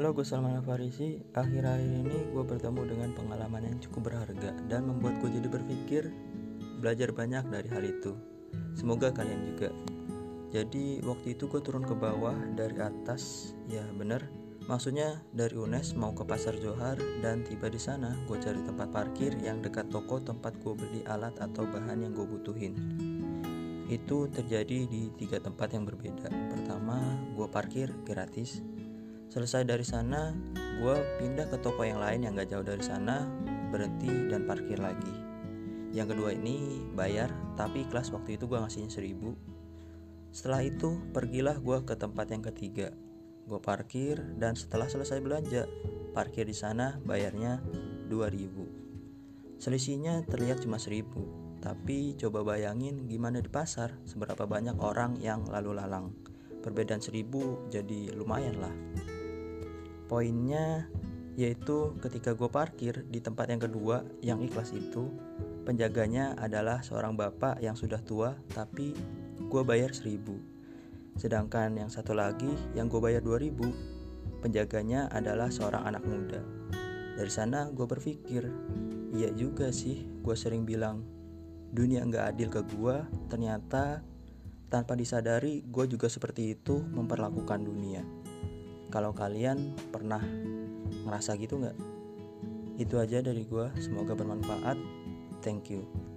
Halo, gue Salman Farisi. Akhir-akhir ini gue bertemu dengan pengalaman yang cukup berharga dan membuat gue jadi berpikir belajar banyak dari hal itu. Semoga kalian juga. Jadi waktu itu gue turun ke bawah dari atas, ya bener. Maksudnya dari UNES mau ke Pasar Johar dan tiba di sana gue cari tempat parkir yang dekat toko tempat gue beli alat atau bahan yang gue butuhin. Itu terjadi di tiga tempat yang berbeda. Pertama, gue parkir gratis Selesai dari sana, gue pindah ke toko yang lain yang gak jauh dari sana, berhenti dan parkir lagi. Yang kedua ini bayar, tapi kelas waktu itu gue ngasihnya seribu. Setelah itu, pergilah gue ke tempat yang ketiga. Gue parkir dan setelah selesai belanja, parkir di sana bayarnya 2000. Selisihnya terlihat cuma seribu, tapi coba bayangin gimana di pasar seberapa banyak orang yang lalu lalang. Perbedaan seribu jadi lumayan lah. Poinnya yaitu ketika gue parkir di tempat yang kedua yang ikhlas itu penjaganya adalah seorang bapak yang sudah tua tapi gue bayar seribu. Sedangkan yang satu lagi yang gue bayar 2000 penjaganya adalah seorang anak muda. Dari sana gue berpikir iya juga sih gue sering bilang dunia nggak adil ke gue ternyata tanpa disadari gue juga seperti itu memperlakukan dunia kalau kalian pernah ngerasa gitu nggak? Itu aja dari gue. Semoga bermanfaat. Thank you.